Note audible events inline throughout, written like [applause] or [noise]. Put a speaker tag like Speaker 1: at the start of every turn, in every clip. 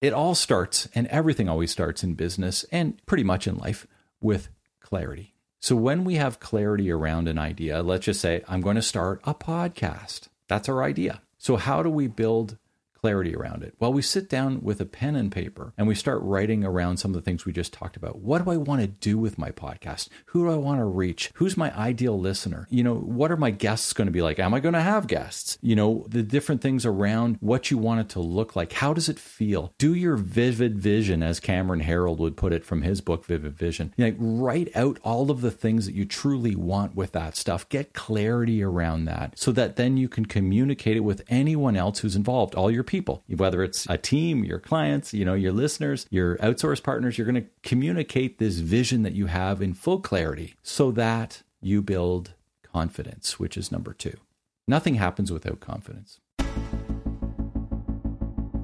Speaker 1: It all starts, and everything always starts in business and pretty much in life with clarity. So when we have clarity around an idea, let's just say, I'm going to start a podcast. That's our idea. So, how do we build clarity around it? Well, we sit down with a pen and paper and we start writing around some of the things we just talked about. What do I want to do with my podcast? Who do I want to reach? Who's my ideal listener? You know, what are my guests going to be like? Am I going to have guests? You know, the different things around what you want it to look like. How does it feel? Do your vivid vision, as Cameron Herold would put it from his book, Vivid Vision. You know, write out all of the things that you truly want with that stuff. Get clarity around that so that then you can communicate it with anyone else who's involved, all your people, whether it's a team, your clients, you know, your listeners, your outsource partners, you're going to communicate this vision that you have in full clarity so that you build confidence, which is number two. Nothing happens without confidence.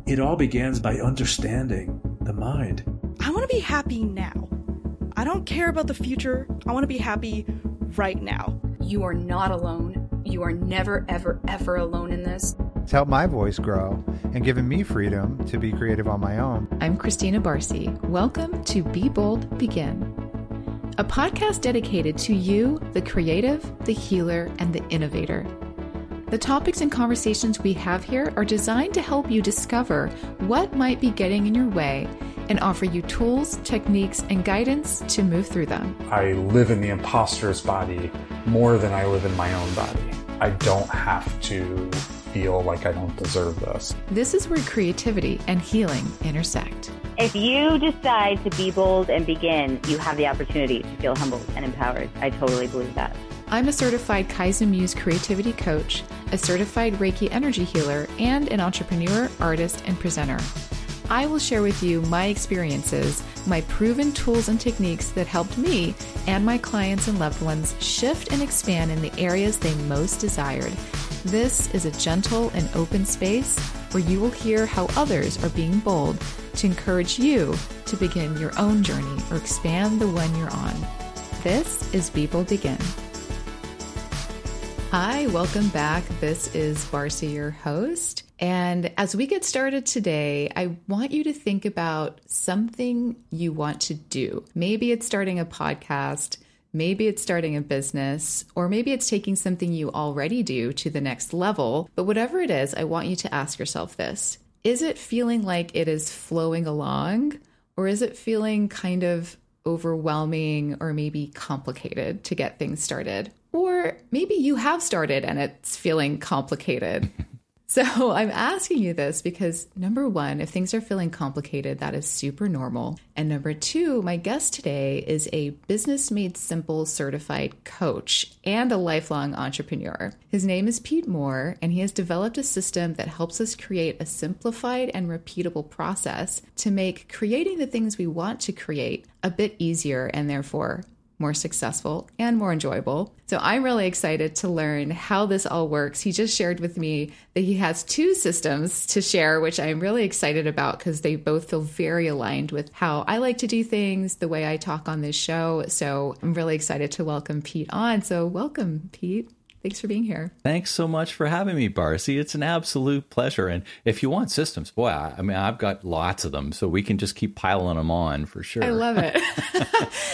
Speaker 2: It all begins by understanding the mind.
Speaker 3: I want to be happy now. I don't care about the future. I want to be happy right now.
Speaker 4: You are not alone. You are never, ever, ever alone in this
Speaker 5: to help my voice grow and given me freedom to be creative on my own.
Speaker 6: I'm Christina Barcy. Welcome to Be Bold, Begin, a podcast dedicated to you, the creative, the healer, and the innovator. The topics and conversations we have here are designed to help you discover what might be getting in your way and offer you tools, techniques, and guidance to move through them.
Speaker 7: I live in the imposter's body more than I live in my own body. I don't have to feel like I don't deserve this.
Speaker 6: This is where creativity and healing intersect.
Speaker 8: If you decide to be bold and begin, you have the opportunity to feel humbled and empowered. I totally believe that.
Speaker 6: I'm a certified Kaizen Muse creativity coach, a certified Reiki energy healer, and an entrepreneur, artist, and presenter. I will share with you my experiences, my proven tools and techniques that helped me and my clients and loved ones shift and expand in the areas they most desired this is a gentle and open space where you will hear how others are being bold to encourage you to begin your own journey or expand the one you're on. This is Be Bold Begin. Hi, welcome back. This is Barcy, your host. And as we get started today, I want you to think about something you want to do. Maybe it's starting a podcast. Maybe it's starting a business, or maybe it's taking something you already do to the next level. But whatever it is, I want you to ask yourself this Is it feeling like it is flowing along, or is it feeling kind of overwhelming or maybe complicated to get things started? Or maybe you have started and it's feeling complicated. [laughs] So I'm asking you this because number one, if things are feeling complicated, that is super normal. And number two, my guest today is a Business Made Simple certified coach and a lifelong entrepreneur. His name is Pete Moore, and he has developed a system that helps us create a simplified and repeatable process to make creating the things we want to create a bit easier and therefore more successful, and more enjoyable. So I'm really excited to learn how this all works. He just shared with me that he has two systems to share, which I'm really excited about because they both feel very aligned with how I like to do things, the way I talk on this show. So I'm really excited to welcome Pete on. So welcome, Pete. Thanks for being here.
Speaker 1: Thanks so much for having me, Barcy. It's an absolute pleasure. And if you want systems, boy, I, mean, I've got lots of them, so we can just keep piling them on for sure.
Speaker 6: I love it.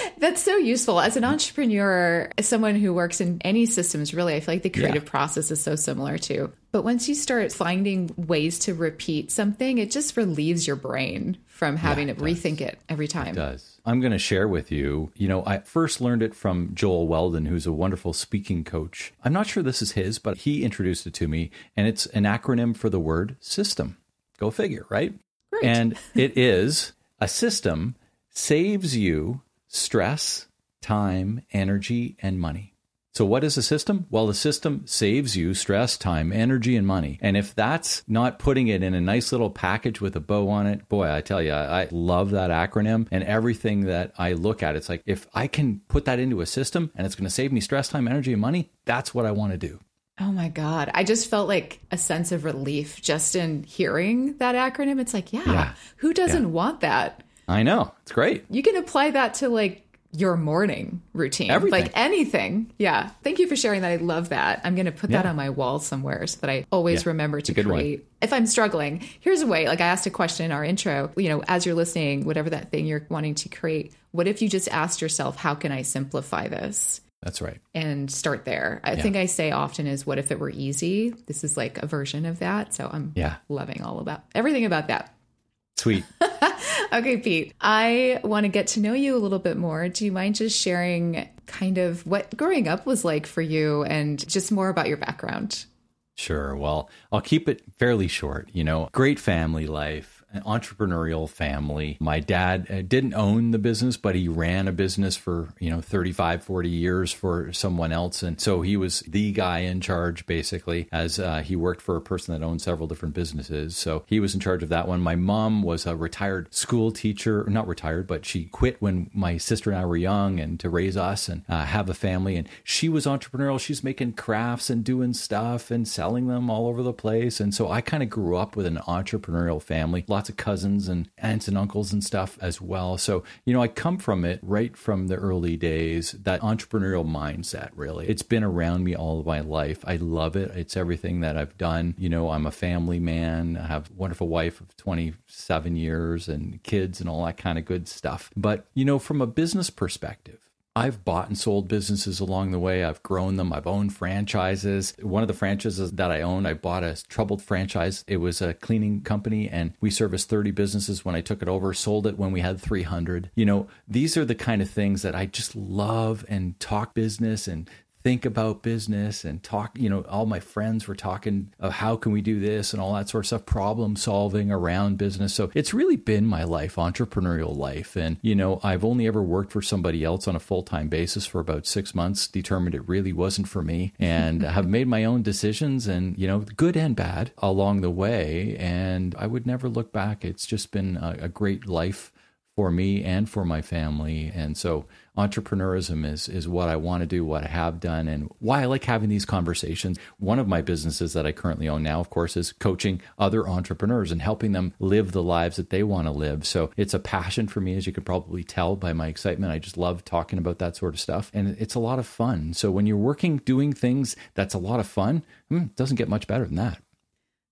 Speaker 6: [laughs] That's so useful. As an entrepreneur, as someone who works in any systems, really, I feel like the creative yeah. process is so similar too. But once you start finding ways to repeat something, it just relieves your brain from having yeah, to rethink it every time. It
Speaker 1: does. I'm going to share with you. You know, I first learned it from Joel Weldon, who's a wonderful speaking coach. I'm not sure this is his, but he introduced it to me, and it's an acronym for the word system. Go figure, right?
Speaker 6: Great.
Speaker 1: And it is a system saves you stress, time, energy, and money. So, what is a system? Well, the system saves you stress, time, energy, and money. And if that's not putting it in a nice little package with a bow on it, boy, I tell you, I love that acronym. And everything that I look at, it's like if I can put that into a system and it's going to save me stress, time, energy, and money, that's what I want to do.
Speaker 6: Oh my God. I just felt like a sense of relief just in hearing that acronym. It's like, yeah, yeah. who doesn't yeah. want that?
Speaker 1: I know. It's great.
Speaker 6: You can apply that to like your morning routine.
Speaker 1: Everything.
Speaker 6: Like anything. Yeah. Thank you for sharing that. I love that. I'm going to put that on my wall somewhere so that I always
Speaker 1: Yeah,
Speaker 6: remember to
Speaker 1: good one.
Speaker 6: create. If I'm struggling, here's a way. Like I asked a question in our intro, you know, as you're listening, whatever that thing you're wanting to create, what if you just asked yourself, how can I simplify this?
Speaker 1: That's right.
Speaker 6: and start there. I think I say often is what if it were easy? This is like a version of that. So I'm
Speaker 1: Yeah.
Speaker 6: loving all about everything about that.
Speaker 1: Sweet. [laughs]
Speaker 6: Okay, Pete, I want to get to know you a little bit more. Do you mind just sharing kind of what growing up was like for you and just more about your background?
Speaker 1: Sure. Well, I'll keep it fairly short. You know, great family life, an entrepreneurial family. My dad uh, didn't own the business, but he ran a business for, you know, 35, 40 years for someone else. And so he was the guy in charge, basically, as uh, he worked for a person that owned several different businesses. So he was in charge of that one. My mom was a retired school teacher, not retired, but she quit when my sister and I were young and to raise us and uh, have a family. And she was entrepreneurial. She's making crafts and doing stuff and selling them all over the place. And so I kind of grew up with an entrepreneurial family, lots of cousins and aunts and uncles and stuff as well. So, you know, I come from it right from the early days, that entrepreneurial mindset, really. It's been around me all my life. I love it. It's everything that I've done. You know, I'm a family man. I have a wonderful wife of 27 years and kids and all that kind of good stuff. But, you know, from a business perspective, I've bought and sold businesses along the way. I've grown them. I've owned franchises. One of the franchises that I own, I bought a troubled franchise. It was a cleaning company and we serviced 30 businesses when I took it over, sold it when we had 300. You know, these are the kind of things that I just love and talk business and think about business and talk you know all my friends were talking of how can we do this and all that sort of stuff problem solving around business. So it's really been my life entrepreneurial life. And you know i've only ever worked for somebody else on a full-time basis for about six months determined it really wasn't for me. And [laughs] have made my own decisions and you know good and bad along the way. And i would never look back. It's just been a, a great life for me and for my family. And so entrepreneurism is is what I want to do, what I have done, and why I like having these conversations. One of my businesses that I currently own now, of course, is coaching other entrepreneurs and helping them live the lives that they want to live. So it's a passion for me, as you could probably tell by my excitement. I just love talking about that sort of stuff. And it's a lot of fun. So when you're working doing things that's a lot of fun, hmm, it doesn't get much better than that.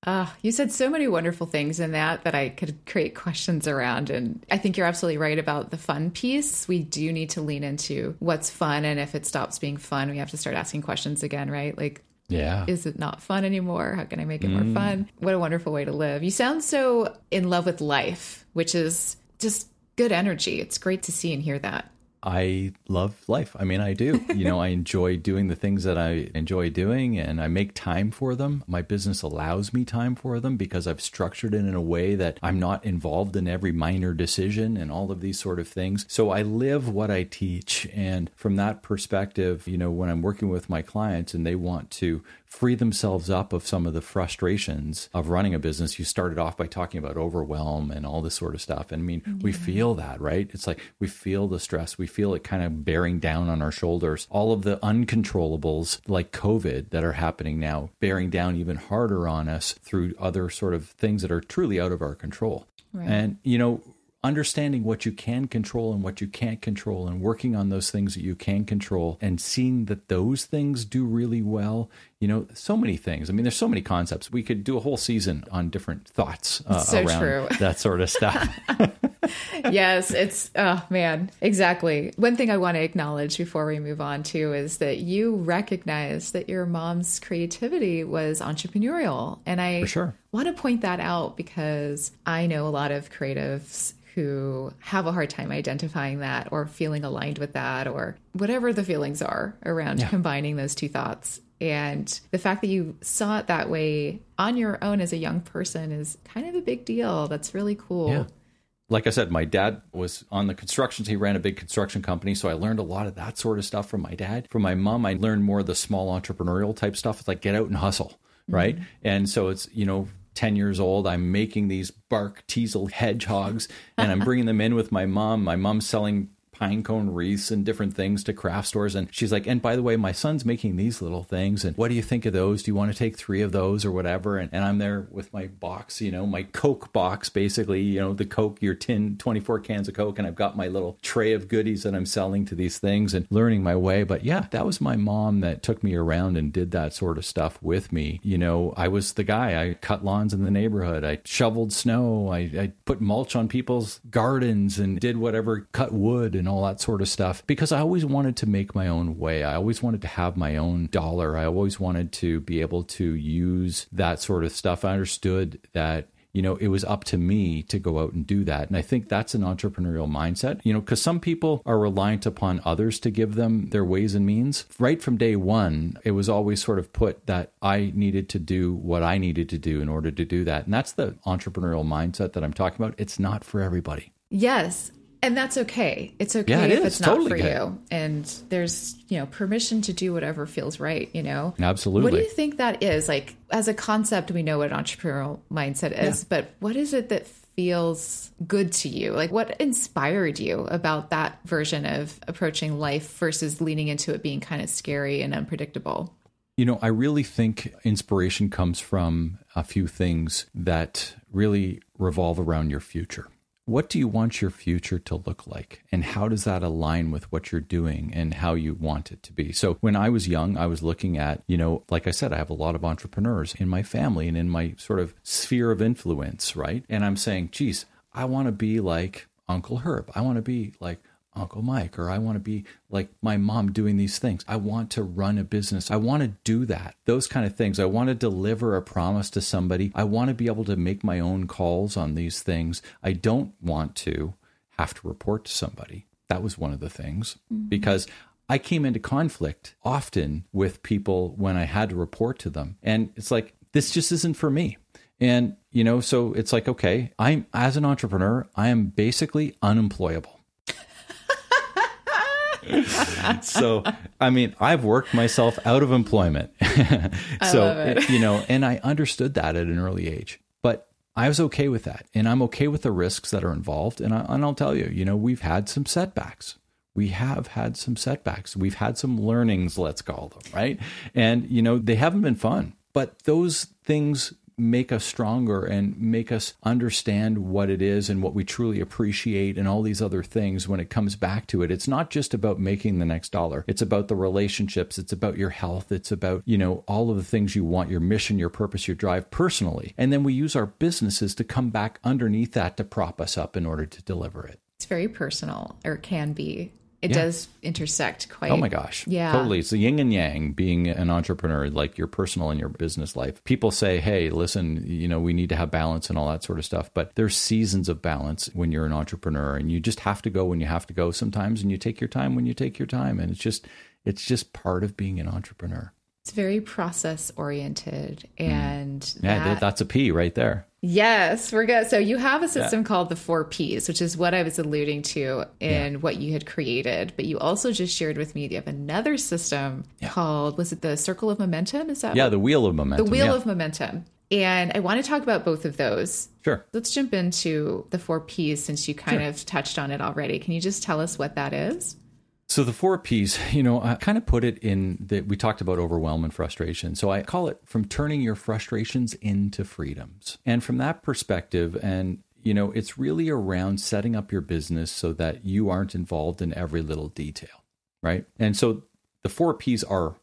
Speaker 6: Ah, you said so many wonderful things in that that I could create questions around. And I think you're absolutely right about the fun piece. We do need to lean into what's fun. And if it stops being fun, we have to start asking questions again, right? Like,
Speaker 1: Yeah.
Speaker 6: is it not fun anymore? How can I make it more fun? What a wonderful way to live. You sound so in love with life, which is just good energy. It's great to see and hear that.
Speaker 1: I love life. I mean, I do. You know, [laughs] I enjoy doing the things that I enjoy doing and I make time for them. My business allows me time for them because I've structured it in a way that I'm not involved in every minor decision and all of these sort of things. So I live what I teach. And from that perspective, you know, when I'm working with my clients and they want to free themselves up of some of the frustrations of running a business. You started off by talking about overwhelm and all this sort of stuff. And I mean, we feel that, right? It's like we feel the stress, we feel it kind of bearing down on our shoulders. All of the uncontrollables like COVID that are happening now, bearing down even harder on us through other sort of things that are truly out of our control. And, you know, understanding what you can control and what you can't control and working on those things that you can control and seeing that those things do really well you know so many things i mean there's so many concepts we could do a whole season on different thoughts uh,
Speaker 6: So
Speaker 1: around
Speaker 6: true.
Speaker 1: that sort of stuff [laughs] [laughs]
Speaker 6: yes, it's oh man, exactly. One thing I want to acknowledge before we move on too is that you recognize that your mom's creativity was entrepreneurial, and I
Speaker 1: For sure.
Speaker 6: want to point that out because I know a lot of creatives who have a hard time identifying that or feeling aligned with that or whatever the feelings are around combining those two thoughts. And the fact that you saw it that way on your own as a young person is kind of a big deal. That's really cool.
Speaker 1: Yeah. like I said, my dad was on the construction. He ran a big construction company. So I learned a lot of that sort of stuff from my dad. From my mom, I learned more of the small entrepreneurial type stuff. It's like get out and hustle, right? Mm-hmm. And so it's, you know, 10 years old, I'm making these bark teasel hedgehogs and I'm bringing them in with my mom. My mom's selling pine cone wreaths and different things to craft stores. And she's like, and by the way, my son's making these little things. And what do you think of those? Do you want to take three of those or whatever? And, and I'm there with my box, you know, my Coke box, basically, you know, the Coke, your tin, 24 cans of Coke. And I've got my little tray of goodies that I'm selling to these things and learning my way. But yeah, that was my mom that took me around and did that sort of stuff with me. You know, I was the guy. I cut lawns in the neighborhood. I shoveled snow. I, I put mulch on people's gardens and did whatever, cut wood and all that sort of stuff because I always wanted to make my own way. I always wanted to have my own dollar. I always wanted to be able to use that sort of stuff. I understood that you know, it was up to me to go out and do that. And I think that's an entrepreneurial mindset, you know, because some people are reliant upon others to give them their ways and means. Right from day one, it was always sort of put that I needed to do what I needed to do in order to do that. And that's the entrepreneurial mindset that I'm talking about. It's not for everybody.
Speaker 6: Yes. And that's okay. It's okay
Speaker 1: Yeah, it
Speaker 6: if
Speaker 1: is.
Speaker 6: it's
Speaker 1: Totally
Speaker 6: not for
Speaker 1: okay.
Speaker 6: you. And there's, you know, permission to do whatever feels right, you know?
Speaker 1: Absolutely.
Speaker 6: What do you think that is? Like, as a concept, we know what an entrepreneurial mindset is, but what is it that feels good to you? Like, what inspired you about that version of approaching life versus leaning into it being kind of scary and unpredictable?
Speaker 1: You know, I really think inspiration comes from a few things that really revolve around your future. What do you want your future to look like? And how does that align with what you're doing and how you want it to be? So, when I was young, I was looking at, you know, like I said, I have a lot of entrepreneurs in my family and in my sort of sphere of influence, right? And I'm saying, geez, I want to be like Uncle Herb. I want to be like Uncle Mike, or I want to be like my mom doing these things. I want to run a business. I want to do that. Those kind of things. I want to deliver a promise to somebody. I want to be able to make my own calls on these things. I don't want to have to report to somebody. That was one of the things mm-hmm. because I came into conflict often with people when I had to report to them. And it's like, this just isn't for me. And, you know, so it's like, okay, I'm, as an entrepreneur, I am basically unemployable. So i mean i've worked myself out of employment. [laughs] So you know and i understood that at an early age but i was okay with that. And i'm okay with the risks that are involved. And, I, and i'll tell you you know we've had some setbacks. We have had some setbacks. We've had some learnings let's call them right? And you know they haven't been fun but those things make us stronger and make us understand what it is and what we truly appreciate and all these other things when it comes back to it. It's not just about making the next dollar. It's about the relationships. It's about your health. It's about, you know, all of the things you want, your mission, your purpose, your drive personally. And then we use our businesses to come back underneath that to prop us up in order to deliver it.
Speaker 6: It's very personal, or can be. It
Speaker 1: Yeah.
Speaker 6: does intersect quite.
Speaker 1: Oh my gosh.
Speaker 6: Yeah.
Speaker 1: Totally. It's the yin and yang being an entrepreneur, like your personal and your business life. People say, hey, listen, you know, we need to have balance and all that sort of stuff. But there's seasons of balance when you're an entrepreneur and you just have to go when you have to go sometimes and you take your time when you take your time. And it's just it's just part of being an entrepreneur.
Speaker 6: It's very process oriented, and
Speaker 1: Mm. Yeah,
Speaker 6: that-
Speaker 1: that's a P right there.
Speaker 6: Yes, we're good. So you have a system called the four Ps, which is what I was alluding to in what you had created. But you also just shared with me you have another system called was it the Circle of Momentum? Is that
Speaker 1: Yeah,
Speaker 6: what-
Speaker 1: the wheel of momentum.
Speaker 6: the Wheel
Speaker 1: yeah.
Speaker 6: of Momentum? And I want to talk about both of those.
Speaker 1: Sure.
Speaker 6: Let's jump into the four Ps since you kind of touched on it already. Can you just tell us what that is?
Speaker 1: So the four P's, you know, I kind of put it in that we talked about overwhelm and frustration. So I call it from turning your frustrations into freedoms. And from that perspective, and you know, it's really around setting up your business so that you aren't involved in every little detail, right? And so the four P's are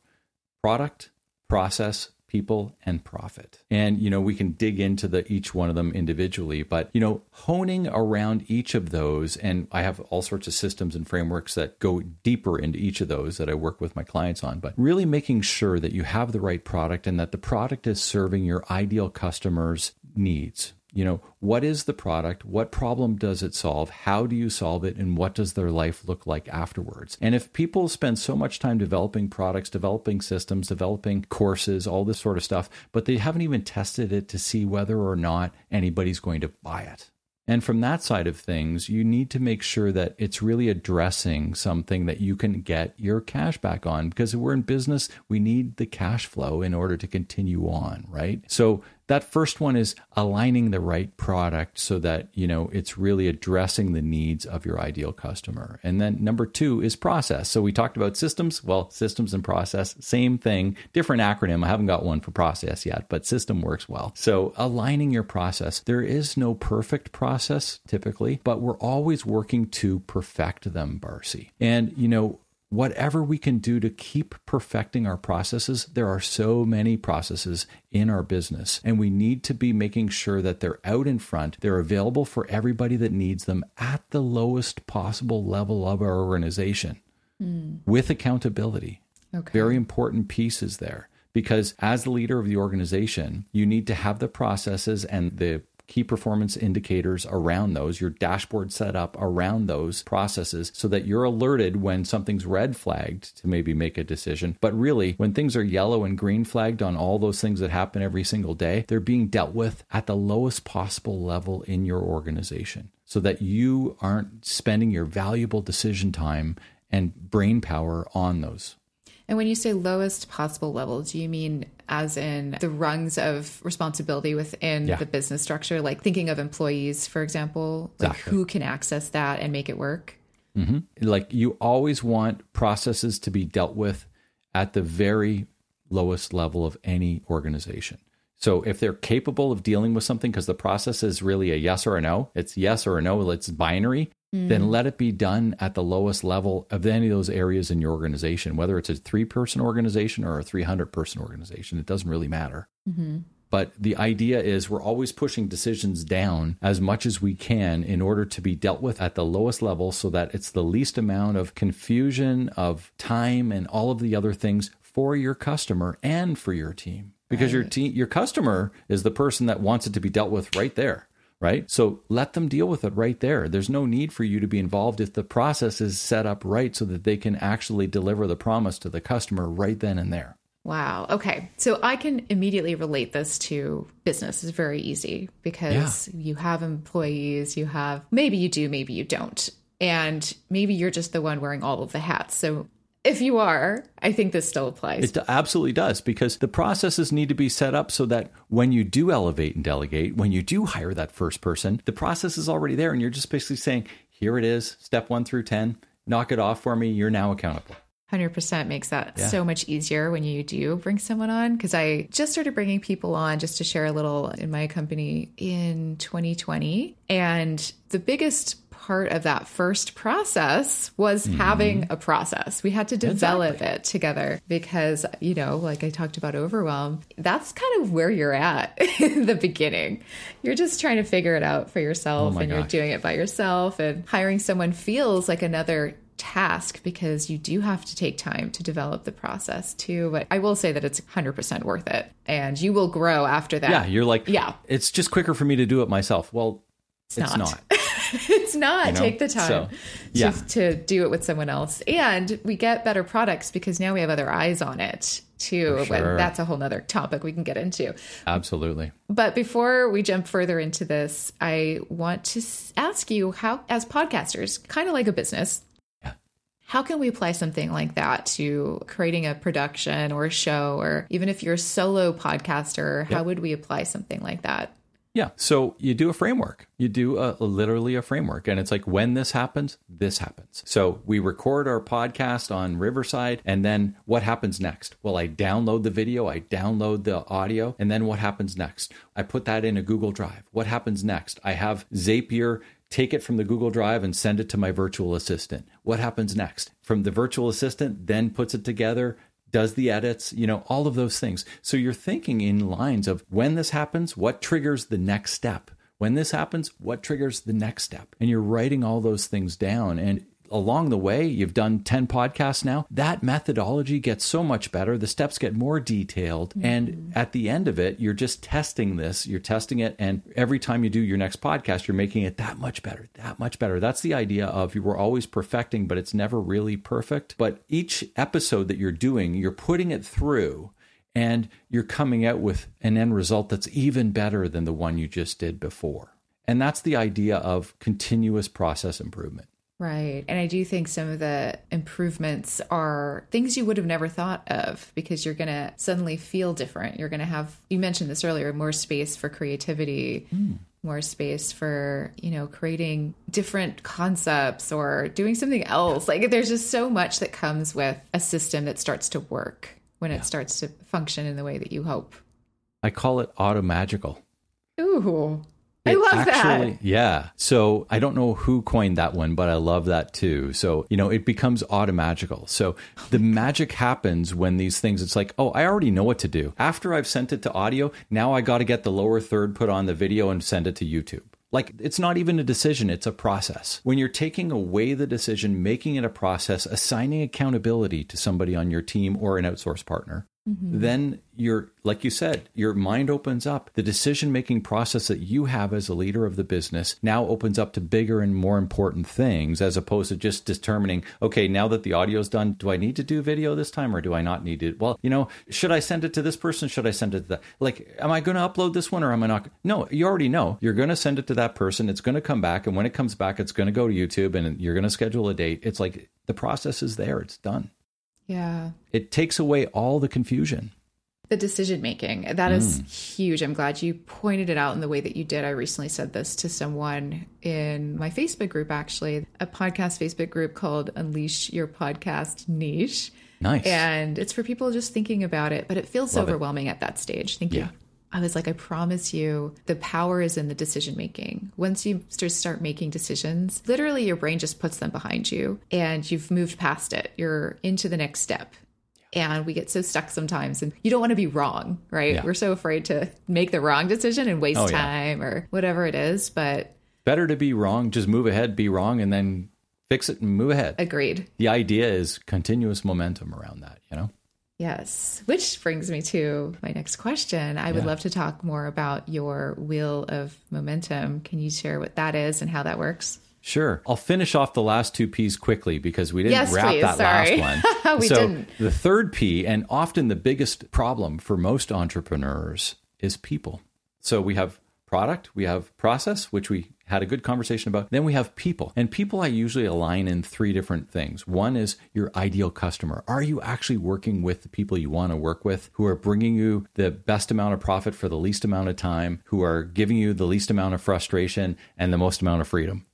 Speaker 1: product, process, people and profit. And you know, we can dig into the each one of them individually, but you know, honing around each of those and I have all sorts of systems and frameworks that go deeper into each of those that I work with my clients on, but really making sure that you have the right product and that the product is serving your ideal customers' needs. You know, what is the product? What problem does it solve? How do you solve it? And what does their life look like afterwards? And if people spend so much time developing products, developing systems, developing courses, all this sort of stuff, but they haven't even tested it to see whether or not anybody's going to buy it. And from that side of things, you need to make sure that it's really addressing something that you can get your cash back on because we're in business, we need the cash flow in order to continue on, right? So that first one is aligning the right product so that, you know, it's really addressing the needs of your ideal customer. And then number 2 is process. So we talked about systems, well, systems and process, same thing, different acronym. I haven't got one for process yet, but system works well. So aligning your process. There is no perfect process typically, but we're always working to perfect them, Barcy. And, you know, whatever we can do to keep perfecting our processes, there are so many processes in our business, and we need to be making sure that they're out in front, they're available for everybody that needs them at the lowest possible level of our organization mm. with accountability. Okay. Very important pieces there. Because as the leader of the organization, you need to have the processes and the key performance indicators around those, your dashboard set up around those processes so that you're alerted when something's red flagged to maybe make a decision. But really, when things are yellow and green flagged on all those things that happen every single day, they're being dealt with at the lowest possible level in your organization so that you aren't spending your valuable decision time and brain power on those.
Speaker 6: And when you say lowest possible level, do you mean as in the rungs of responsibility within yeah. the business structure? Like thinking of employees, for example, like exactly. who can access that and make it work?
Speaker 1: Mm-hmm. Like you always want processes to be dealt with at the very lowest level of any organization. So if they're capable of dealing with something because the process is really a yes or a no, it's yes or a no, it's binary, then let it be done at the lowest level of any of those areas in your organization, whether it's a three person organization or a 300 person organization. It doesn't really matter. Mm-hmm. But the idea is we're always pushing decisions down as much as we can in order to be dealt with at the lowest level so that it's the least amount of confusion, of time, and all of the other things for your customer and for your team. Because right. your team, your customer is the person that wants it to be dealt with right there right? So let them deal with it right there. There's no need for you to be involved if the process is set up right so that they can actually deliver the promise to the customer right then and there.
Speaker 6: Wow. Okay. So I can immediately relate this to business. It's very easy because yeah. you have employees, you have maybe you do, maybe you don't. And maybe you're just the one wearing all of the hats. So if you are, I think this still applies.
Speaker 1: It absolutely does because the processes need to be set up so that when you do elevate and delegate, when you do hire that first person, the process is already there and you're just basically saying, here it is, step one through 10, knock it off for me, you're now accountable.
Speaker 6: 100% makes that yeah. so much easier when you do bring someone on because I just started bringing people on just to share a little in my company in 2020 and the biggest part of that first process was mm-hmm. having a process. We had to develop exactly. it together because, you know, like I talked about overwhelm, that's kind of where you're at [laughs] in the beginning. You're just trying to figure it out for yourself oh and gosh. you're doing it by yourself and hiring someone feels like another task because you do have to take time to develop the process too. But I will say that it's 100% worth it and you will grow after that.
Speaker 1: Yeah, you're like, yeah, it's just quicker for me to do it myself. Well, it's, it's not. not. [laughs]
Speaker 6: it's not. You know? Take the time so, yeah. to, to do it with someone else. And we get better products because now we have other eyes on it too. Sure. That's a whole nother topic we can get into.
Speaker 1: Absolutely.
Speaker 6: But before we jump further into this, I want to ask you how, as podcasters, kind of like a business, how can we apply something like that to creating a production or a show, or even if you're a solo podcaster, how would we apply something like that?
Speaker 1: Yeah. So you do a framework. You do a, literally a framework. And it's like when this happens, this happens. So we record our podcast on Riverside. And then what happens next? Well, I download the video, I download the audio. And then what happens next? I put that in a Google Drive. What happens next? I have Zapier take it from the Google Drive and send it to my virtual assistant. What happens next? From the virtual assistant, then puts it together, does the edits, you know, all of those things. So you're thinking in lines of when this happens, what triggers the next step? When this happens, what triggers the next step? And you're writing all those things down. And along the way, you've done 10 podcasts now. That methodology gets so much better. The steps get more detailed. Mm-hmm. And at the end of it, you're just testing this, you're testing it. And every time you do your next podcast, you're making it that much better, that much better. That's the idea of you were always perfecting, but it's never really perfect. But each episode that you're doing, you're putting it through and you're coming out with an end result that's even better than the one you just did before. And that's the idea of continuous process improvement.
Speaker 6: Right. And I do think some of the improvements are things you would have never thought of because you're going to suddenly feel different. You're going to have, you mentioned this earlier, more space for creativity. Hmm. More space for, you know, creating different concepts or doing something else. Like, there's just so much that comes with a system that starts to work when it starts to function in the way that you hope.
Speaker 1: I call it automagical.
Speaker 6: Ooh, I love
Speaker 1: actually,
Speaker 6: that.
Speaker 1: Yeah. So I don't know who coined that one, but I love that too. So, you know, it becomes automagical. So the magic happens when these things, it's like, oh, I already know what to do. After I've sent it to audio, now I got to get the lower third put on the video and send it to YouTube. Like it's not even a decision, it's a process. When you're taking away the decision, making it a process, assigning accountability to somebody on your team or an outsourced partner, Mm-hmm. then you're like you said, your mind opens up. The decision making process that you have as a leader of the business now opens up to bigger and more important things as opposed to just determining, okay, now that the audio's done, do I need to do video this time or do I not need it? Well, you know, should I send it to this person? Should I send it to that? Like, am I going to upload this one or am I not? No, you already know. You're going to send it to that person. It's going to come back. And when it comes back, it's going to go to YouTube and you're going to schedule a date. It's like the process is there. It's done.
Speaker 6: Yeah.
Speaker 1: It takes away all the confusion.
Speaker 6: the decision making that is mm. huge i'm glad you pointed it out in the way that you did i recently said this to someone in my facebook group actually a podcast facebook group called unleash your podcast niche
Speaker 1: Nice.
Speaker 6: and it's for people just thinking about it but it feels
Speaker 1: Love it.
Speaker 6: overwhelming at that stage thank you
Speaker 1: Yeah.
Speaker 6: I was like, I promise you, the power is in the decision making. Once you just start making decisions, literally your brain just puts them behind you and you've moved past it. You're into the next step. And we get so stuck sometimes, and you don't want to be wrong, right?
Speaker 1: Yeah.
Speaker 6: We're so afraid to make the wrong decision and waste
Speaker 1: Oh, yeah.
Speaker 6: time or whatever it is. But
Speaker 1: Better to be wrong, just move ahead, be wrong, and then fix it and move ahead.
Speaker 6: agreed.
Speaker 1: the idea is continuous momentum around that, you know?
Speaker 6: Yes. Which brings me to my next question. I would love to talk more about your wheel of momentum. Can you share what that is and how that works?
Speaker 1: Sure. I'll finish off the last two P's quickly because we didn't
Speaker 6: Yes,
Speaker 1: wrap
Speaker 6: please.
Speaker 1: that
Speaker 6: Sorry.
Speaker 1: last one. [laughs]
Speaker 6: We
Speaker 1: so
Speaker 6: didn't.
Speaker 1: the third P, and often the biggest problem for most entrepreneurs, is people. So we have product, we have process, which we had a good conversation about. Then we have people. And people I usually align in three different things. One is your ideal customer. Are you actually working with the people you want to work with who are bringing you the best amount of profit for the least amount of time, who are giving you the least amount of frustration and the most amount of freedom?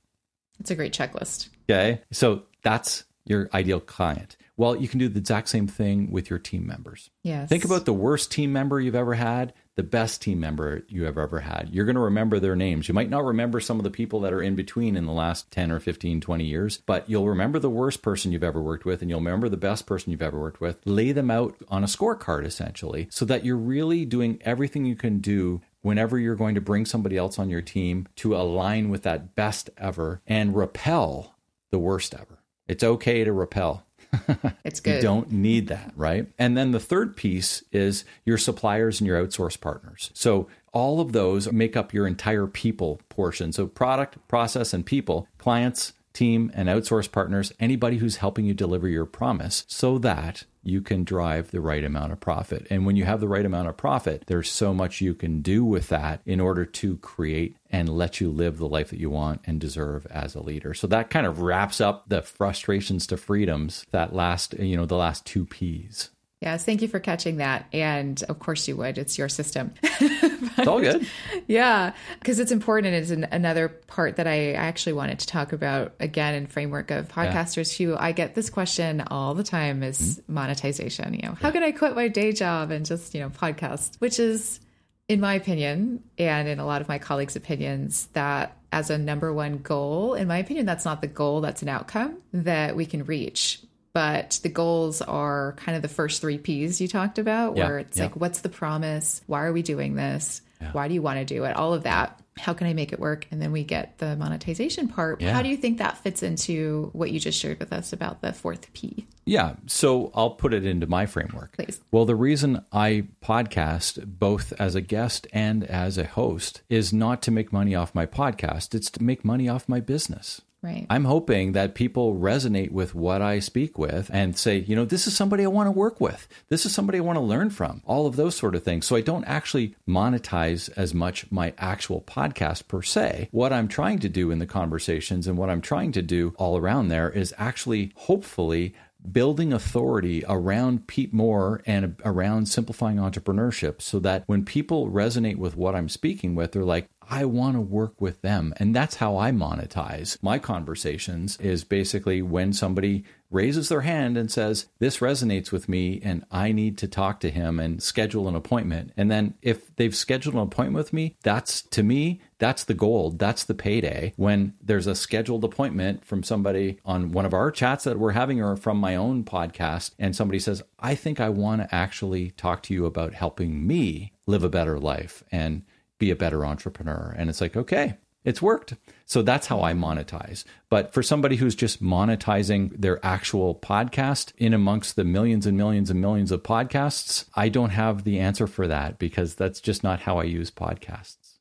Speaker 6: It's a great checklist.
Speaker 1: Okay. So that's your ideal client. Well, you can do the exact same thing with your team members.
Speaker 6: Yes.
Speaker 1: Think about the worst team member you've ever had, the best team member you have ever had. You're going to remember their names. You might not remember some of the people that are in between in the last 10 or 15, 20 years, but you'll remember the worst person you've ever worked with and you'll remember the best person you've ever worked with. Lay them out on a scorecard essentially so that you're really doing everything you can do whenever you're going to bring somebody else on your team to align with that best ever and repel the worst ever. It's okay to repel. [laughs]
Speaker 6: It's
Speaker 1: You don't need that, right? And then the third piece is your suppliers and your outsource partners. So all of those make up your entire people portion. So product, process, and people, clients, team, and outsource partners, anybody who's helping you deliver your promise so that you can drive the right amount of profit. And when you have the right amount of profit, there's so much you can do with that in order to create and let you live the life that you want and deserve as a leader. So that kind of wraps up the frustrations to freedoms, that last, you know, the last two P's.
Speaker 6: Yes. Thank you for catching that. And of course you would. It's your system. [laughs]
Speaker 1: It's all good.
Speaker 6: yeah. Because it's important. It's an, another part that I actually wanted to talk about again in framework of podcasters who I get this question all the time is mm-hmm. monetization. You know, how can I quit my day job and just, you know, podcast, which is in my opinion, and in a lot of my colleagues' opinions, that as a number one goal, in my opinion, that's not the goal, that's an outcome that we can reach. But the goals are kind of the first three P's you talked about,
Speaker 1: Yeah,
Speaker 6: where it's
Speaker 1: yeah.
Speaker 6: like, what's the promise? Why are we doing this? Why do you want to do it? All of that. How can I make it work? And then we get the monetization part.
Speaker 1: Yeah.
Speaker 6: How do you think that fits into what you just shared with us about the fourth P?
Speaker 1: Yeah. So I'll put it into my framework.
Speaker 6: Please.
Speaker 1: Well, the reason I podcast both as a guest and as a host is not to make money off my podcast, it's to make money off my business.
Speaker 6: Right.
Speaker 1: I'm hoping that people resonate with what I speak with and say, you know, this is somebody I want to work with. This is somebody I want to learn from. All of those sort of things. So I don't actually monetize as much my actual podcast per se. What I'm trying to do in the conversations and what I'm trying to do all around there is actually hopefully building authority around Pete Moore and around simplifying entrepreneurship so that when people resonate with what I'm speaking with, they're like, I want to work with them. And that's how I monetize my conversations is basically when somebody raises their hand and says, This resonates with me and I need to talk to him and schedule an appointment. And then if they've scheduled an appointment with me, that's to me, that's the gold. That's the payday. When there's a scheduled appointment from somebody on one of our chats that we're having or from my own podcast, and somebody says, I think I want to actually talk to you about helping me live a better life and be a better entrepreneur. And it's like, okay, it's worked. So that's how I monetize. But for somebody who's just monetizing their actual podcast in amongst the millions and millions and millions of podcasts, I don't have the answer for that because that's just not how I use podcasts.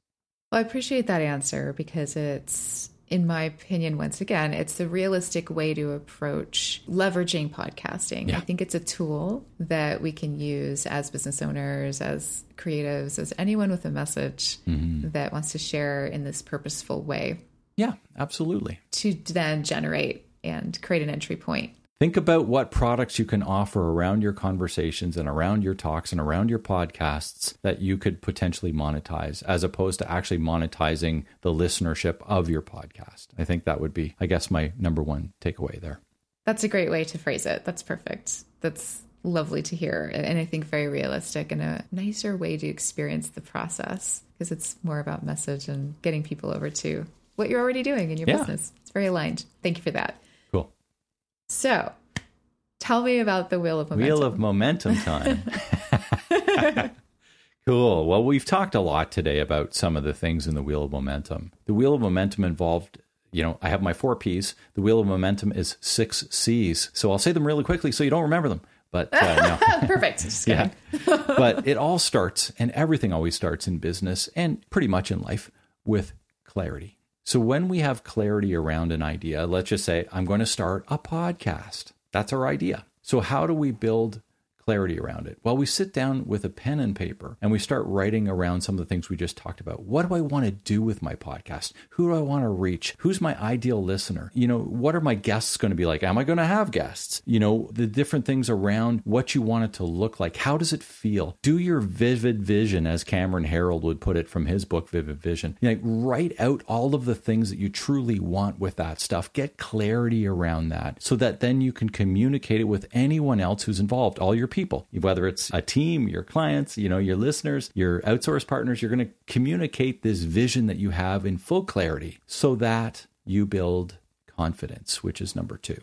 Speaker 6: Well, I appreciate that answer because it's in my opinion, once again, it's the realistic way to approach leveraging podcasting.
Speaker 1: Yeah.
Speaker 6: I think it's a tool that we can use as business owners, as creatives, as anyone with a message
Speaker 1: Mm-hmm.
Speaker 6: that wants to share in this purposeful way
Speaker 1: Yeah, absolutely.
Speaker 6: to then generate and create an entry point.
Speaker 1: Think about what products you can offer around your conversations and around your talks and around your podcasts that you could potentially monetize as opposed to actually monetizing the listenership of your podcast. I think that would be, I guess, my number one takeaway there.
Speaker 6: That's a great way to phrase it. That's perfect. That's lovely to hear. And I think very realistic and a nicer way to experience the process because it's more about message and getting people over to what you're already doing in your
Speaker 1: Yeah.
Speaker 6: business. It's very aligned. Thank you for that. So tell me about the Wheel of Momentum.
Speaker 1: Wheel of momentum time. [laughs] [laughs] cool. Well, we've talked a lot today about some of the things in the Wheel of Momentum. The Wheel of Momentum involved, you know, I have my four P's. The Wheel of Momentum is six C's. So I'll say them really quickly so you don't remember them. But uh, no. [laughs]
Speaker 6: Perfect. Just
Speaker 1: yeah. but it all starts, and everything always starts in business and pretty much in life with clarity. So when we have clarity around an idea, let's just say, I'm going to start a podcast. That's our idea. So, how do we build clarity around it? Well, we sit down with a pen and paper and we start writing around some of the things we just talked about. What do I want to do with my podcast? Who do I want to reach? Who's my ideal listener? You know, what are my guests going to be like? Am I going to have guests? You know, the different things around what you want it to look like. How does it feel? Do your vivid vision, as Cameron Herold would put it from his book, Vivid Vision. You know, write out all of the things that you truly want with that stuff. Get clarity around that so that then you can communicate it with anyone else who's involved, all your people, whether it's a team, your clients, you know, your listeners, your outsource partners, you're going to communicate this vision that you have in full clarity so that you build confidence, which is number two.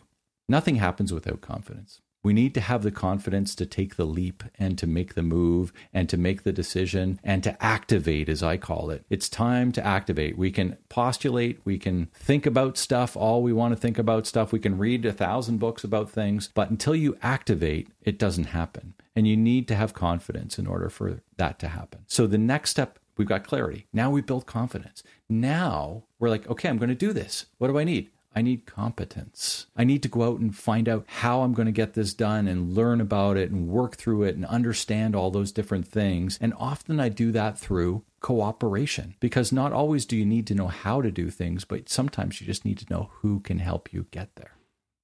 Speaker 1: Nothing happens without confidence. We need to have the confidence to take the leap and to make the move and to make the decision and to activate, as I call it. It's time to activate. We can postulate, we can think about stuff, all we want to think about stuff. We can read a thousand books about things, but until you activate, it doesn't happen. And you need to have confidence in order for that to happen. So the next step, we've got clarity. Now we build confidence. Now we're like, okay, I'm going to do this. What do I need? I need competence. I need to go out and find out how I'm going to get this done and learn about it and work through it and understand all those different things. And often I do that through cooperation because not always do you need to know how to do things, but sometimes you just need to know who can help you get there.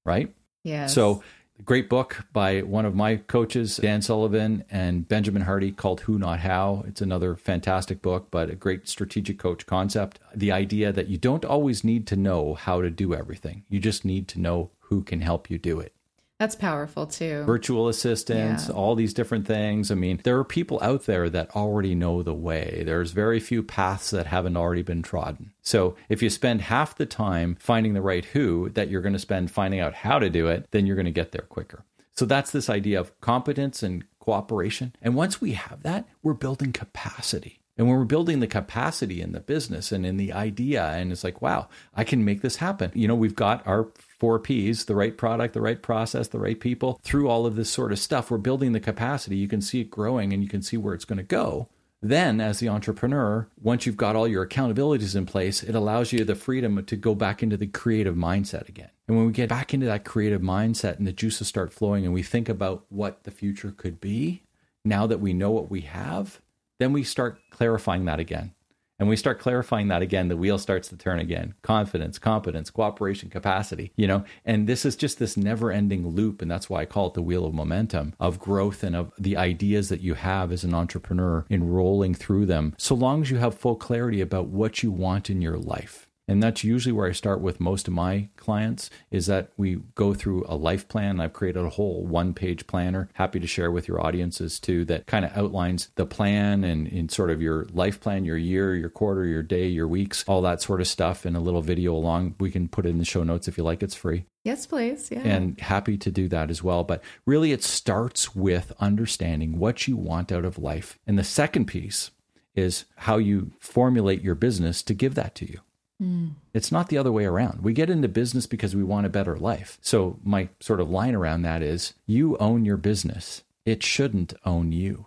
Speaker 1: Right?
Speaker 6: Yeah.
Speaker 1: So, great book by one of my coaches, Dan Sullivan and Benjamin Hardy, called Who Not How. It's another fantastic book, but a great strategic coach concept. The idea that you don't always need to know how to do everything, you just need to know who can help you do it.
Speaker 6: That's powerful too.
Speaker 1: Virtual assistants,
Speaker 6: Yeah.
Speaker 1: all these different things. I mean, there are people out there that already know the way. There's very few paths that haven't already been trodden. So if you spend half the time finding the right who that you're going to spend finding out how to do it, then you're going to get there quicker. So that's this idea of competence and cooperation. And once we have that, we're building capacity. And when we're building the capacity in the business and in the idea, and it's like, wow, I can make this happen. You know, we've got our four P's the right product, the right process, the right people. Through all of this sort of stuff, we're building the capacity. You can see it growing and you can see where it's going to go. then as the entrepreneur, once you've got all your accountabilities in place, it allows you the freedom to go back into the creative mindset again. And when we get back into that creative mindset and the juices start flowing and we think about what the future could be, now that we know what we have, then we start clarifying that again. And we start clarifying that again, the wheel starts to turn again. Confidence, competence, cooperation, capacity, you know, and this is just this never ending loop. And that's why I call it the wheel of momentum of growth and of the ideas that you have as an entrepreneur in rolling through them, so long as you have full clarity about what you want in your life. And that's usually where I start with most of my clients is that we go through a life plan. I've created a whole one page planner, happy to share with your audiences too, that kind of outlines the plan and in sort of your life plan, your year, your quarter, your day, your weeks, all that sort of stuff in a little video along. We can put it in the show notes if you like, it's free.
Speaker 6: Yes, please. Yeah.
Speaker 1: And happy to do that as well. But really, it starts with understanding what you want out of life. And the second piece is how you formulate your business to give that to you. Hmm. It's not the other way around. We get into business because we want a better life. So, my sort of line around that is you own your business, it shouldn't own you.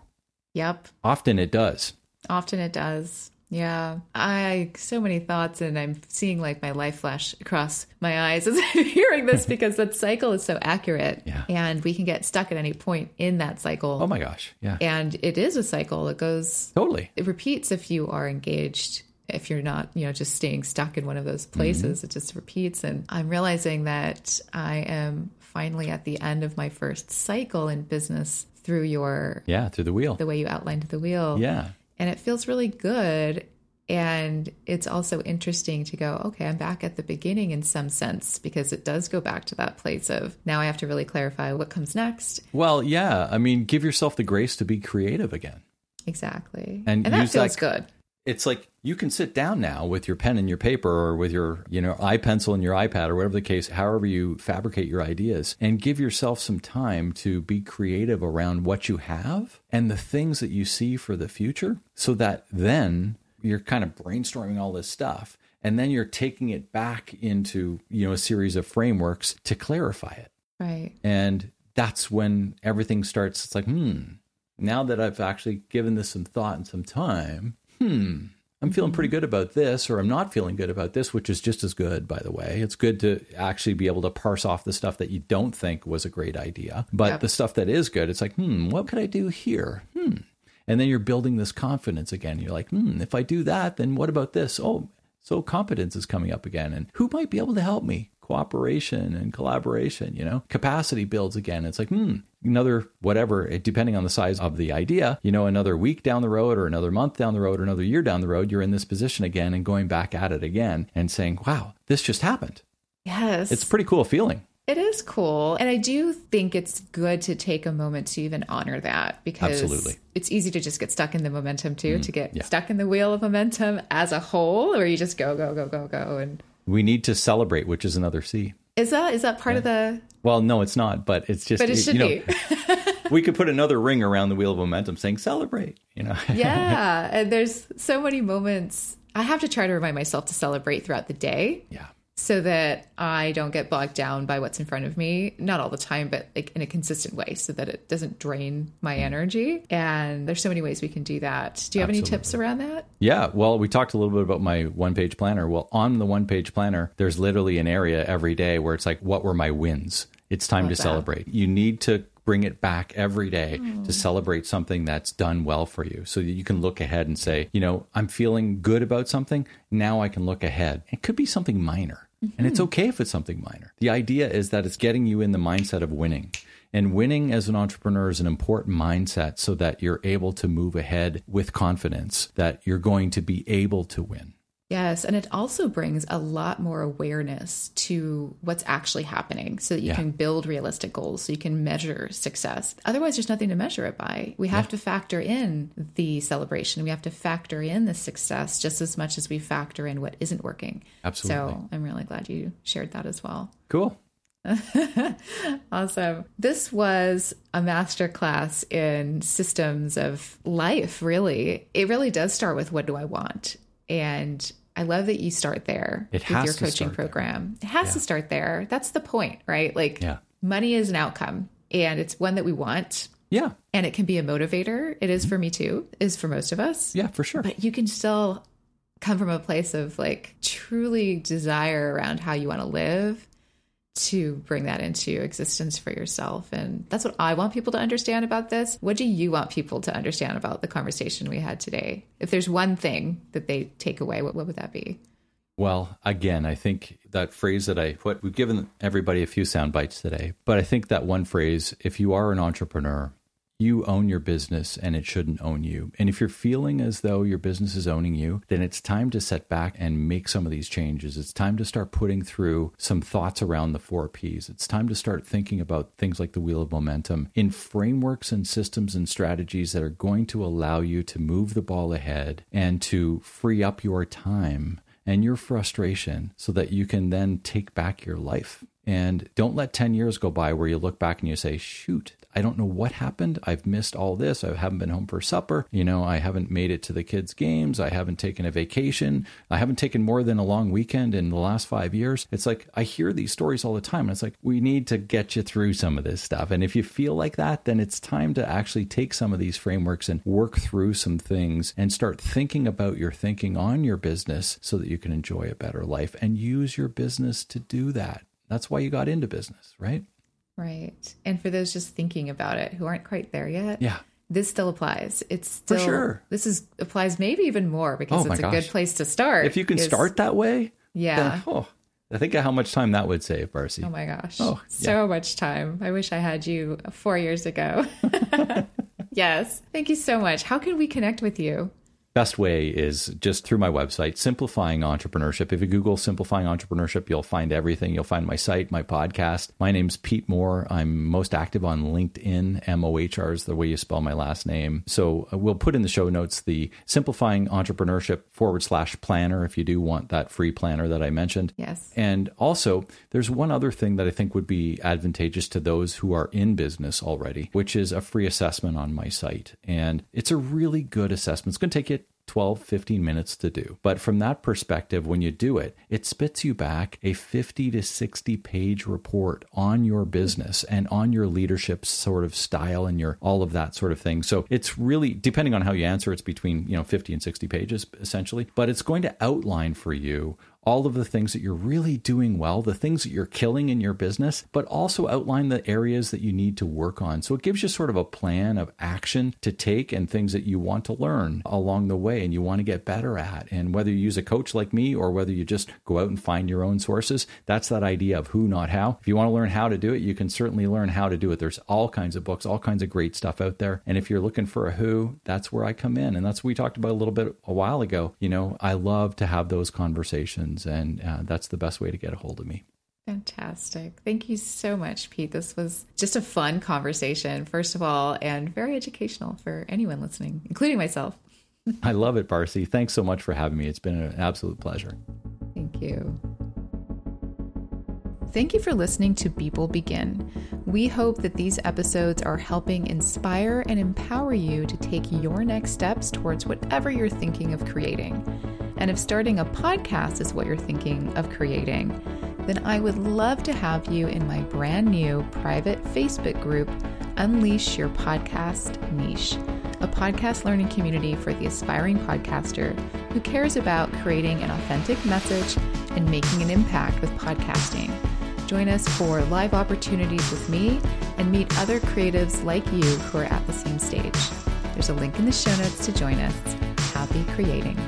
Speaker 6: Yep.
Speaker 1: Often it does.
Speaker 6: Often it does. Yeah. I so many thoughts and I'm seeing like my life flash across my eyes [laughs] as I'm hearing this [laughs] because that cycle is so accurate.
Speaker 1: Yeah.
Speaker 6: And we can get stuck at any point in that cycle.
Speaker 1: Oh my gosh. Yeah.
Speaker 6: And it is a cycle. It goes
Speaker 1: Totally.
Speaker 6: it repeats if you are engaged if you're not you know just staying stuck in one of those places mm-hmm. it just repeats and i'm realizing that i am finally at the end of my first cycle in business through your
Speaker 1: Yeah. Through the wheel.
Speaker 6: the way you outlined the wheel
Speaker 1: Yeah.
Speaker 6: and it feels really good and it's also interesting to go okay i'm back at the beginning in some sense because it does go back to that place of now i have to really clarify what comes next
Speaker 1: Well, yeah. I mean, give yourself the grace to be creative again.
Speaker 6: exactly
Speaker 1: And
Speaker 6: and, that
Speaker 1: use that-
Speaker 6: feels good
Speaker 1: It's like you can sit down now with your pen and your paper or with your, you know, eye pencil and your iPad or whatever the case, however you fabricate your ideas and give yourself some time to be creative around what you have and the things that you see for the future so that then you're kind of brainstorming all this stuff and then you're taking it back into, you know, a series of frameworks to clarify it.
Speaker 6: right
Speaker 1: And that's when everything starts. It's like, hmm, now that I've actually given this some thought and some time, hmm, I'm feeling pretty good about this, or I'm not feeling good about this, which is just as good, by the way. It's good to actually be able to parse off the stuff that you don't think was a great idea. But
Speaker 6: Yep.
Speaker 1: the stuff that is good, it's like, hmm, what could I do here? Hmm. And then you're building this confidence again. You're like, hmm, if I do that, then what about this? Oh, so competence is coming up again. And who might be able to help me? Cooperation and collaboration, you know, capacity builds again. It's like, hmm, another whatever, it- depending on the size of the idea, you know, another week down the road or another month down the road or another year down the road, you're in this position again and going back at it again and saying, wow, this just happened.
Speaker 6: yes
Speaker 1: It's a pretty cool feeling.
Speaker 6: It is cool. And I do think it's good to take a moment to even honor that because
Speaker 1: Absolutely.
Speaker 6: it's easy to just get stuck in the momentum too, to get
Speaker 1: yeah.
Speaker 6: stuck in the wheel of momentum as a whole, where you just go, go, go, go, go. And
Speaker 1: We need to celebrate, which is another C.
Speaker 6: is that is that part of the
Speaker 1: Well, no, it's not, but it's just,
Speaker 6: but it should
Speaker 1: you know,
Speaker 6: be. [laughs]
Speaker 1: we could put another ring around the wheel of momentum saying celebrate, you know.
Speaker 6: yeah. And there's so many moments I have to try to remind myself to celebrate throughout the day.
Speaker 1: yeah.
Speaker 6: So that I don't get bogged down by what's in front of me. Not all the time, but like in a consistent way so that it doesn't drain my hmm. energy. And there's so many ways we can do that. Do you have any tips around that?
Speaker 1: Yeah, well, we talked a little bit about my one page planner. Well, on the one page planner, there's literally an area every day where it's like, what were my wins? It's time to
Speaker 6: that.
Speaker 1: celebrate. You need to bring it back every day to hmm. celebrate something that's done well for you so that you can look ahead and say, you know, I'm feeling good about something. Now I can look ahead. It could be something minor. And it's okay if it's something minor. The idea is that it's getting you in the mindset of winning. And winning as an entrepreneur is an important mindset so that you're able to move ahead with confidence that you're going to be able to win.
Speaker 6: Yes. And it also brings a lot more awareness to what's actually happening so that you
Speaker 1: Yeah.
Speaker 6: can build realistic goals, so you can measure success. Otherwise, there's nothing to measure it by. We have to factor in the celebration, we have to factor in the success just as much as we factor in what isn't working.
Speaker 1: Absolutely.
Speaker 6: So I'm really glad you shared that as well.
Speaker 1: Cool. [laughs]
Speaker 6: Awesome. This was a masterclass in systems of life, really. It really does start with what do I want? And I love that you start there
Speaker 1: It
Speaker 6: with your coaching
Speaker 1: start there.
Speaker 6: program. It has to start there. That's the point, right? Like
Speaker 1: Yeah.
Speaker 6: money is an outcome and it's one that we want.
Speaker 1: Yeah.
Speaker 6: And it can be a motivator. It is for me mm-hmm. too, is for most of us.
Speaker 1: Yeah, for sure.
Speaker 6: But you can still come from a place of like truly desire around how you want to live to bring that into existence for yourself. And that's what I want people to understand about this. What do you want people to understand about the conversation we had today? If there's one thing that they take away, what, what would that be?
Speaker 1: Well, again, I think that phrase that I put, we've given everybody a few sound bites today, but I think that one phrase, if you are an entrepreneur, you own your business and it shouldn't own you. And if you're feeling as though your business is owning you, then it's time to set back and make some of these changes. It's time to start putting through some thoughts around the four P's. It's time to start thinking about things like the wheel of momentum in frameworks and systems and strategies that are going to allow you to move the ball ahead and to free up your time and your frustration so that you can then take back your life. And don't let 10 years go by where you look back and you say, shoot, I don't know what happened. I've missed all this. I haven't been home for supper. You know, I haven't made it to the kids' games. I haven't taken a vacation. I haven't taken more than a long weekend in the last five years. It's like I hear these stories all the time. And it's like, we need to get you through some of this stuff. And if you feel like that, then it's time to actually take some of these frameworks and work through some things and start thinking about your thinking on your business so that you can enjoy a better life and use your business to do that. That's why you got into business, right?
Speaker 6: Right. And for those just thinking about it who aren't quite there yet,
Speaker 1: Yeah.
Speaker 6: this still applies. It's still,
Speaker 1: For sure.
Speaker 6: This is applies maybe even more because
Speaker 1: Oh my
Speaker 6: it's a
Speaker 1: gosh.
Speaker 6: good place to start.
Speaker 1: If you can
Speaker 6: is-
Speaker 1: start that way,
Speaker 6: Yeah.
Speaker 1: then, oh, I think of how much time that would save, Barcy.
Speaker 6: Oh my gosh.
Speaker 1: Oh,
Speaker 6: so much time. I wish I had you four years ago. [laughs] [laughs] yes. Thank you so much. How can we connect with you?
Speaker 1: Best way is just through my website, Simplifying Entrepreneurship. If you Google Simplifying Entrepreneurship, you'll find everything. You'll find my site, my podcast. My name's Pete Mohr. I'm most active on LinkedIn. M O H R is the way you spell my last name. So uh, we'll put in the show notes the Simplifying Entrepreneurship forward slash planner if you do want that free planner that I mentioned.
Speaker 6: Yes.
Speaker 1: And also, there's one other thing that I think would be advantageous to those who are in business already, which is a free assessment on my site. And it's a really good assessment. It's going to take you 12, 15 minutes to do. But from that perspective, when you do it, it spits you back a 50 to 60 page report on your business and on your leadership sort of style and your all of that sort of thing. So it's really, depending on how you answer, it's between, you know, 50 and 60 pages essentially, but it's going to outline for you all of the things that you're really doing well, the things that you're killing in your business, but also outline the areas that you need to work on. So it gives you sort of a plan of action to take and things that you want to learn along the way and you want to get better at. And whether you use a coach like me or whether you just go out and find your own sources, that's that idea of who, not how. If you want to learn how to do it, you can certainly learn how to do it. There's all kinds of books, all kinds of great stuff out there. And if you're looking for a who, that's where I come in. And that's what we talked about a little bit a while ago. You know, I love to have those conversations, and uh, that's the best way to get a hold of me.
Speaker 6: Fantastic. Thank you so much, Pete. This was just a fun conversation, first of all, and very educational for anyone listening, including myself. [laughs]
Speaker 1: I love it, Barcy. Thanks so much for having me. It's been an absolute pleasure.
Speaker 6: Thank you. Thank you for listening to People Begin. We hope that these episodes are helping inspire and empower you to take your next steps towards whatever you're thinking of creating. And if starting a podcast is what you're thinking of creating, then I would love to have you in my brand new private Facebook group, Unleash Your Podcast Niche, a podcast learning community for the aspiring podcaster who cares about creating an authentic message and making an impact with podcasting. Join us for live opportunities with me and meet other creatives like you who are at the same stage. There's a link in the show notes to join us. Happy creating.